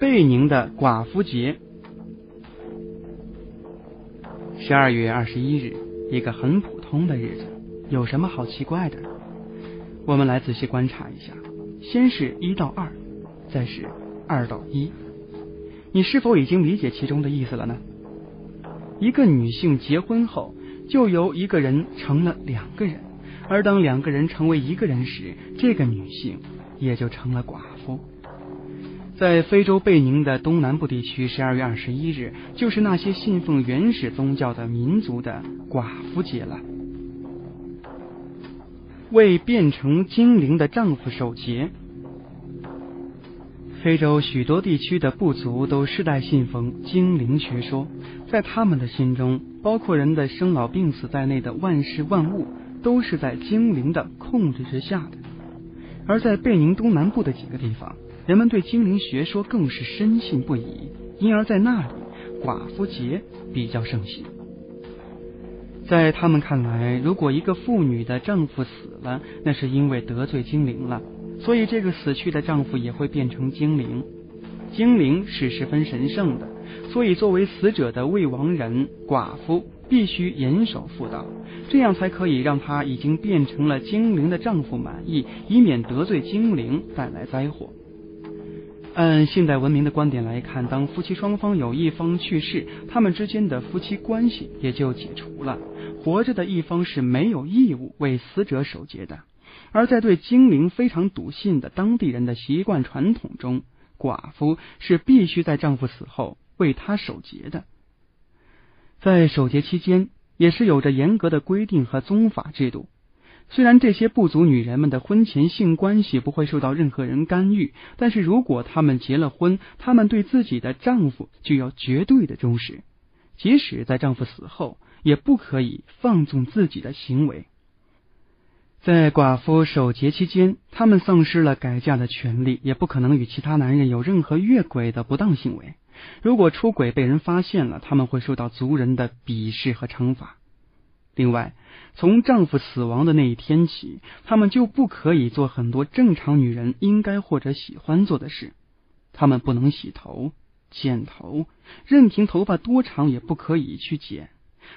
贝宁的寡妇节，十二月二十一日，一个很普通的日子，有什么好奇怪的？我们来仔细观察一下，先是一到二，再是二到一，你是否已经理解其中的意思了呢？一个女性结婚后，就由一个人成了两个人，而当两个人成为一个人时，这个女性也就成了寡妇。在非洲贝宁的东南部地区，十二月二十一日就是那些信奉原始宗教的民族的寡妇节了。为变成精灵的丈夫守节。非洲许多地区的部族都世代信奉精灵学说，在他们的心中，包括人的生老病死在内的万事万物都是在精灵的控制之下的。而在贝宁东南部的几个地方。人们对精灵学说更是深信不疑，因而，在那里寡妇节比较盛行。在他们看来，如果一个妇女的丈夫死了，那是因为得罪精灵了，所以这个死去的丈夫也会变成精灵。精灵是十分神圣的，所以作为死者的未亡人，寡妇必须严守妇道，这样才可以让她已经变成了精灵的丈夫满意，以免得罪精灵带来灾祸。按现代文明的观点来看，当夫妻双方有一方去世，他们之间的夫妻关系也就解除了。活着的一方是没有义务为死者守节的。而在对精灵非常笃信的当地人的习惯传统中，寡妇是必须在丈夫死后为他守节的。在守节期间，也是有着严格的规定和宗法制度。虽然这些部族女人们的婚前性关系不会受到任何人干预，但是如果她们结了婚，她们对自己的丈夫就要绝对的忠实，即使在丈夫死后，也不可以放纵自己的行为。在寡妇守节期间，她们丧失了改嫁的权利，也不可能与其他男人有任何越轨的不当行为。如果出轨被人发现了，他们会受到族人的鄙视和惩罚。另外，从丈夫死亡的那一天起，她们就不可以做很多正常女人应该或者喜欢做的事。她们不能洗头、剪头，任凭头发多长也不可以去剪。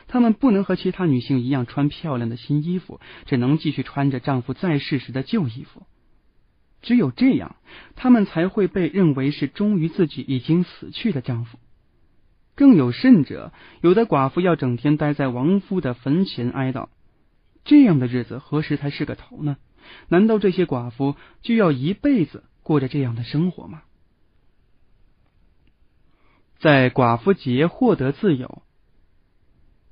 她们不能和其他女性一样穿漂亮的新衣服，只能继续穿着丈夫在世时的旧衣服。只有这样，她们才会被认为是忠于自己已经死去的丈夫。更有甚者，有的寡妇要整天待在亡夫的坟前哀悼，这样的日子何时才是个头呢？难道这些寡妇就要一辈子过着这样的生活吗？在寡妇节获得自由，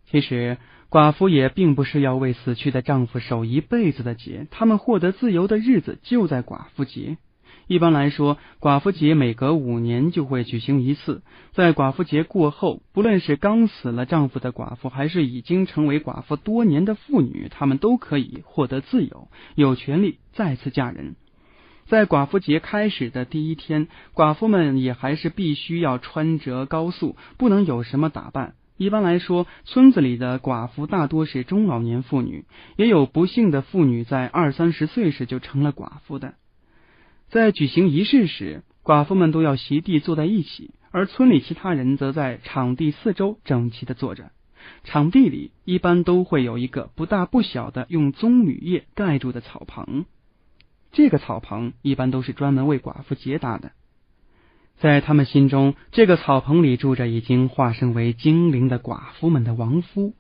其实寡妇也并不是要为死去的丈夫守一辈子的节，他们获得自由的日子就在寡妇节。一般来说，寡妇节每隔五年就会举行一次。在寡妇节过后，不论是刚死了丈夫的寡妇，还是已经成为寡妇多年的妇女，她们都可以获得自由，有权利再次嫁人。在寡妇节开始的第一天，寡妇们也还是必须要穿着高素，不能有什么打扮。一般来说，村子里的寡妇大多是中老年妇女，也有不幸的妇女在二三十岁时就成了寡妇的。在举行仪式时，寡妇们都要席地坐在一起，而村里其他人则在场地四周整齐的坐着。场地里一般都会有一个不大不小的用棕榈叶盖住的草棚，这个草棚一般都是专门为寡妇结搭的。在他们心中，这个草棚里住着已经化身为精灵的寡妇们的亡夫。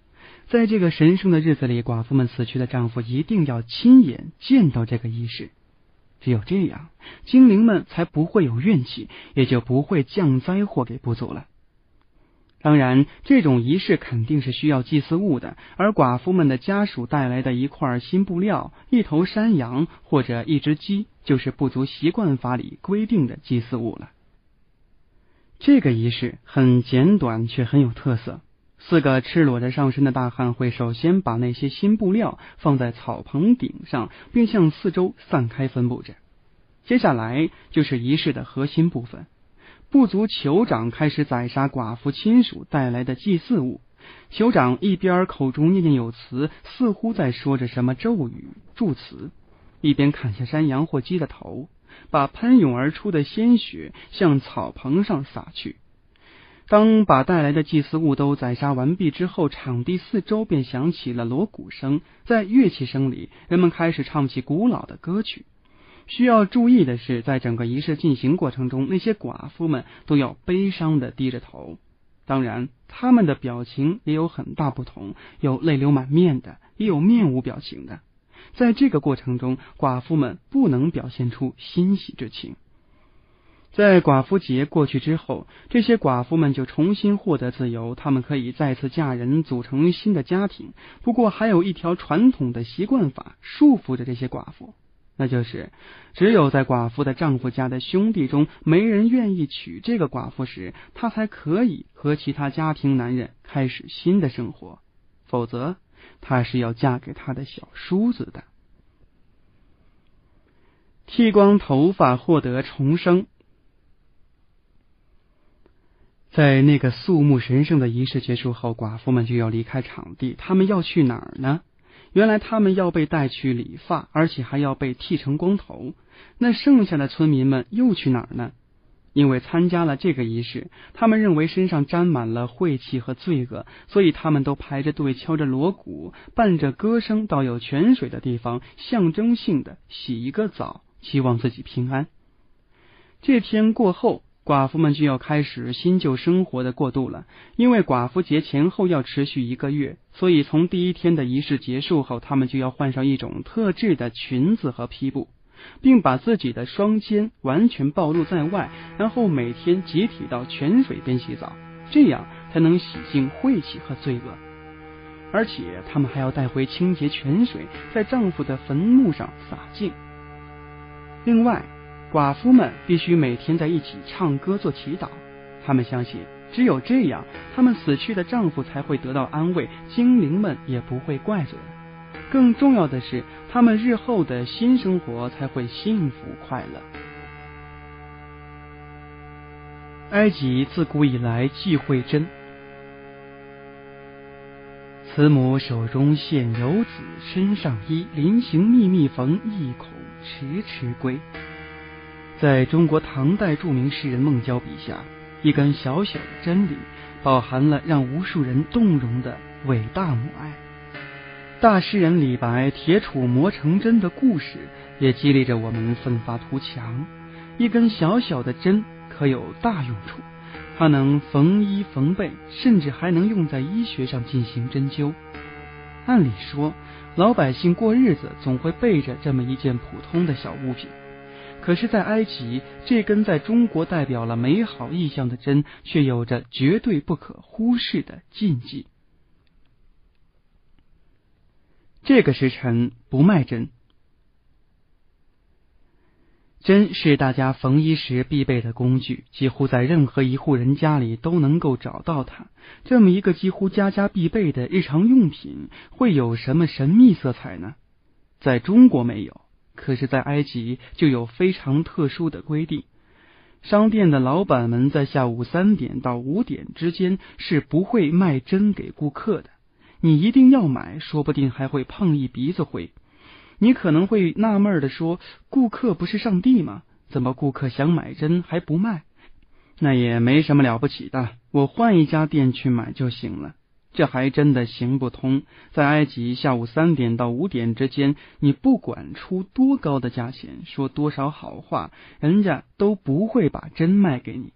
在这个神圣的日子里，寡妇们死去的丈夫一定要亲眼见到这个仪式。只有这样，精灵们才不会有怨气，也就不会降灾祸给部族了。当然，这种仪式肯定是需要祭祀物的，而寡妇们的家属带来的一块新布料、一头山羊或者一只鸡，就是部族习惯法里规定的祭祀物了。这个仪式很简短，却很有特色。四个赤裸着上身的大汉会首先把那些新布料放在草棚顶上，并向四周散开分布着。接下来就是仪式的核心部分，部族酋长开始宰杀寡妇亲属带来的祭祀物。酋长一边口中念念有词，似乎在说着什么咒语祝词，一边砍下山羊或鸡的头。把喷涌而出的鲜血向草棚上洒去。当把带来的祭祀物都宰杀完毕之后，场地四周便响起了锣鼓声，在乐器声里，人们开始唱起古老的歌曲。需要注意的是，在整个仪式进行过程中，那些寡妇们都要悲伤的低着头。当然，他们的表情也有很大不同，有泪流满面的，也有面无表情的。在这个过程中，寡妇们不能表现出欣喜之情。在寡妇节过去之后，这些寡妇们就重新获得自由，她们可以再次嫁人，组成新的家庭。不过，还有一条传统的习惯法束缚着这些寡妇，那就是只有在寡妇的丈夫家的兄弟中没人愿意娶这个寡妇时，她才可以和其他家庭男人开始新的生活，否则她是要嫁给他的小叔子的。剃光头发获得重生。在那个肃穆神圣的仪式结束后，寡妇们就要离开场地。他们要去哪儿呢？原来他们要被带去理发，而且还要被剃成光头。那剩下的村民们又去哪儿呢？因为参加了这个仪式，他们认为身上沾满了晦气和罪恶，所以他们都排着队，敲着锣鼓，伴着歌声，到有泉水的地方，象征性的洗一个澡，希望自己平安。这天过后。寡妇们就要开始新旧生活的过渡了，因为寡妇节前后要持续一个月，所以从第一天的仪式结束后，他们就要换上一种特制的裙子和披布，并把自己的双肩完全暴露在外，然后每天集体到泉水边洗澡，这样才能洗净晦气和罪恶。而且，他们还要带回清洁泉水，在丈夫的坟墓上洒净。另外，寡妇们必须每天在一起唱歌做祈祷，他们相信只有这样，他们死去的丈夫才会得到安慰，精灵们也不会怪罪。更重要的是，他们日后的新生活才会幸福快乐。埃及自古以来忌讳针，慈母手中线，游子身上衣，临行密密缝，意恐迟迟归。在中国唐代著名诗人孟郊笔下，一根小小的针里，饱含了让无数人动容的伟大母爱。大诗人李白铁杵磨成针的故事，也激励着我们奋发图强。一根小小的针可有大用处，它能缝衣缝被，甚至还能用在医学上进行针灸。按理说，老百姓过日子总会备着这么一件普通的小物品。可是，在埃及，这根在中国代表了美好意象的针，却有着绝对不可忽视的禁忌。这个时辰不卖针，针是大家缝衣时必备的工具，几乎在任何一户人家里都能够找到它。这么一个几乎家家必备的日常用品，会有什么神秘色彩呢？在中国没有。可是，在埃及就有非常特殊的规定：商店的老板们在下午三点到五点之间是不会卖针给顾客的。你一定要买，说不定还会碰一鼻子灰。你可能会纳闷的说：“顾客不是上帝吗？怎么顾客想买针还不卖？”那也没什么了不起的，我换一家店去买就行了。这还真的行不通。在埃及，下午三点到五点之间，你不管出多高的价钱，说多少好话，人家都不会把针卖给你。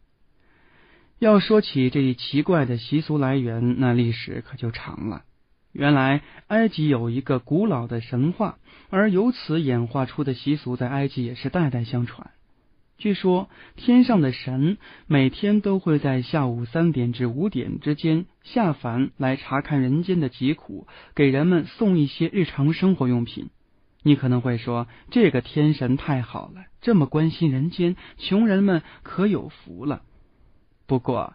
要说起这一奇怪的习俗来源，那历史可就长了。原来，埃及有一个古老的神话，而由此演化出的习俗，在埃及也是代代相传。据说天上的神每天都会在下午三点至五点之间下凡来查看人间的疾苦，给人们送一些日常生活用品。你可能会说，这个天神太好了，这么关心人间，穷人们可有福了。不过，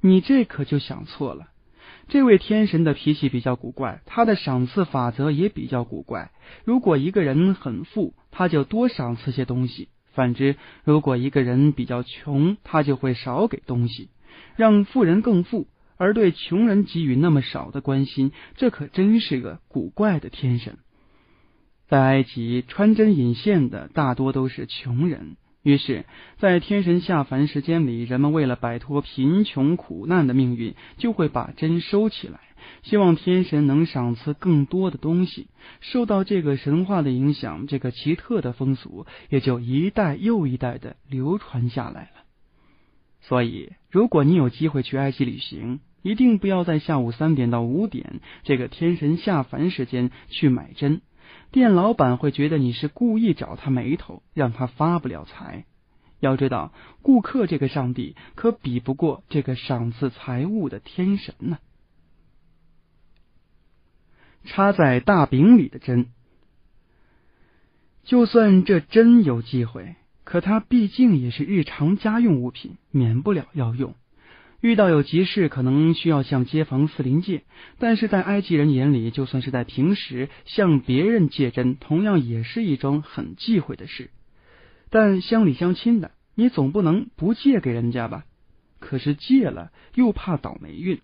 你这可就想错了。这位天神的脾气比较古怪，他的赏赐法则也比较古怪。如果一个人很富，他就多赏赐些东西。反之，如果一个人比较穷，他就会少给东西，让富人更富，而对穷人给予那么少的关心，这可真是个古怪的天神。在埃及，穿针引线的大多都是穷人。于是，在天神下凡时间里，人们为了摆脱贫穷苦难的命运，就会把针收起来，希望天神能赏赐更多的东西。受到这个神话的影响，这个奇特的风俗也就一代又一代的流传下来了。所以，如果你有机会去埃及旅行，一定不要在下午三点到五点这个天神下凡时间去买针。店老板会觉得你是故意找他眉头，让他发不了财。要知道，顾客这个上帝可比不过这个赏赐财物的天神呢。插在大饼里的针，就算这针有忌讳，可它毕竟也是日常家用物品，免不了要用。遇到有急事，可能需要向街坊四邻借，但是在埃及人眼里，就算是在平时向别人借针，同样也是一桩很忌讳的事。但乡里乡亲的，你总不能不借给人家吧？可是借了又怕倒霉运。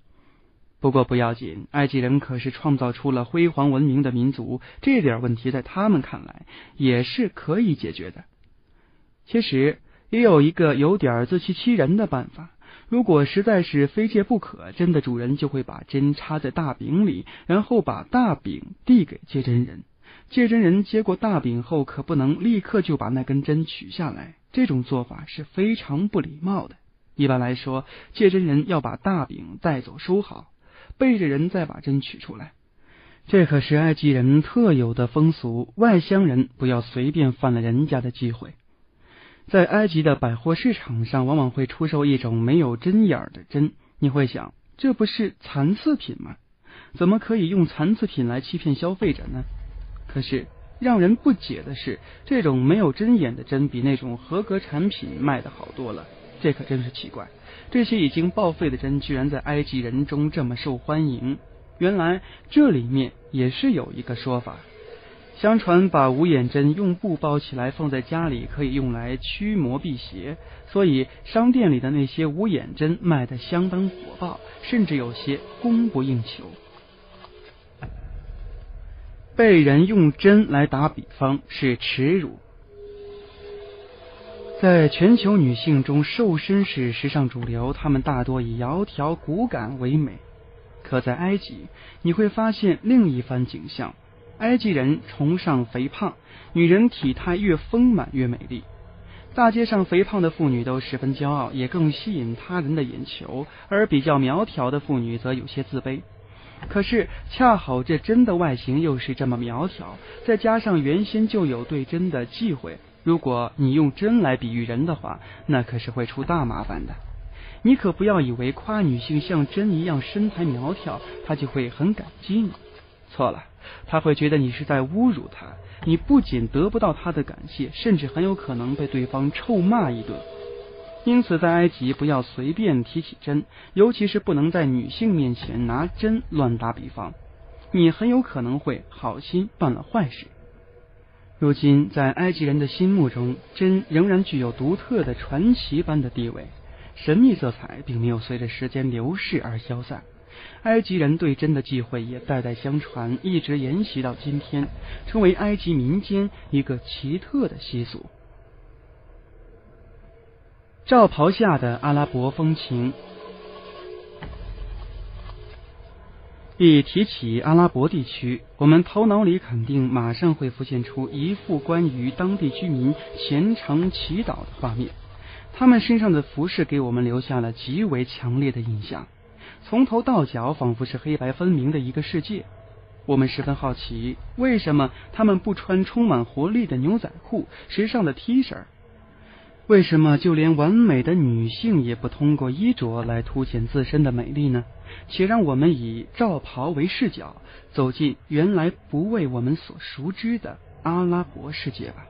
不过不要紧，埃及人可是创造出了辉煌文明的民族，这点问题在他们看来也是可以解决的。其实也有一个有点自欺欺人的办法。如果实在是非借不可，针的主人就会把针插在大饼里，然后把大饼递给接针人。借针人接过大饼后，可不能立刻就把那根针取下来，这种做法是非常不礼貌的。一般来说，借针人要把大饼带走收好，背着人再把针取出来。这可是埃及人特有的风俗，外乡人不要随便犯了人家的忌讳。在埃及的百货市场上，往往会出售一种没有针眼的针。你会想，这不是残次品吗？怎么可以用残次品来欺骗消费者呢？可是让人不解的是，这种没有针眼的针比那种合格产品卖的好多了。这可真是奇怪，这些已经报废的针居然在埃及人中这么受欢迎。原来这里面也是有一个说法。相传把五眼针用布包起来放在家里，可以用来驱魔辟邪，所以商店里的那些五眼针卖的相当火爆，甚至有些供不应求。被人用针来打比方是耻辱。在全球女性中，瘦身是时尚主流，她们大多以窈窕骨感为美。可在埃及，你会发现另一番景象。埃及人崇尚肥胖，女人体态越丰满越美丽。大街上肥胖的妇女都十分骄傲，也更吸引他人的眼球；而比较苗条的妇女则有些自卑。可是，恰好这针的外形又是这么苗条，再加上原先就有对针的忌讳，如果你用针来比喻人的话，那可是会出大麻烦的。你可不要以为夸女性像针一样身材苗条，她就会很感激你。错了。他会觉得你是在侮辱他，你不仅得不到他的感谢，甚至很有可能被对方臭骂一顿。因此，在埃及不要随便提起针，尤其是不能在女性面前拿针乱打比方，你很有可能会好心办了坏事。如今，在埃及人的心目中，针仍然具有独特的传奇般的地位，神秘色彩并没有随着时间流逝而消散。埃及人对针的忌讳也代代相传，一直沿袭到今天，成为埃及民间一个奇特的习俗。罩袍下的阿拉伯风情。一提起阿拉伯地区，我们头脑里肯定马上会浮现出一幅关于当地居民虔诚祈祷的画面，他们身上的服饰给我们留下了极为强烈的印象。从头到脚仿佛是黑白分明的一个世界。我们十分好奇，为什么他们不穿充满活力的牛仔裤、时尚的 T 恤？为什么就连完美的女性也不通过衣着来凸显自身的美丽呢？且让我们以罩袍为视角，走进原来不为我们所熟知的阿拉伯世界吧。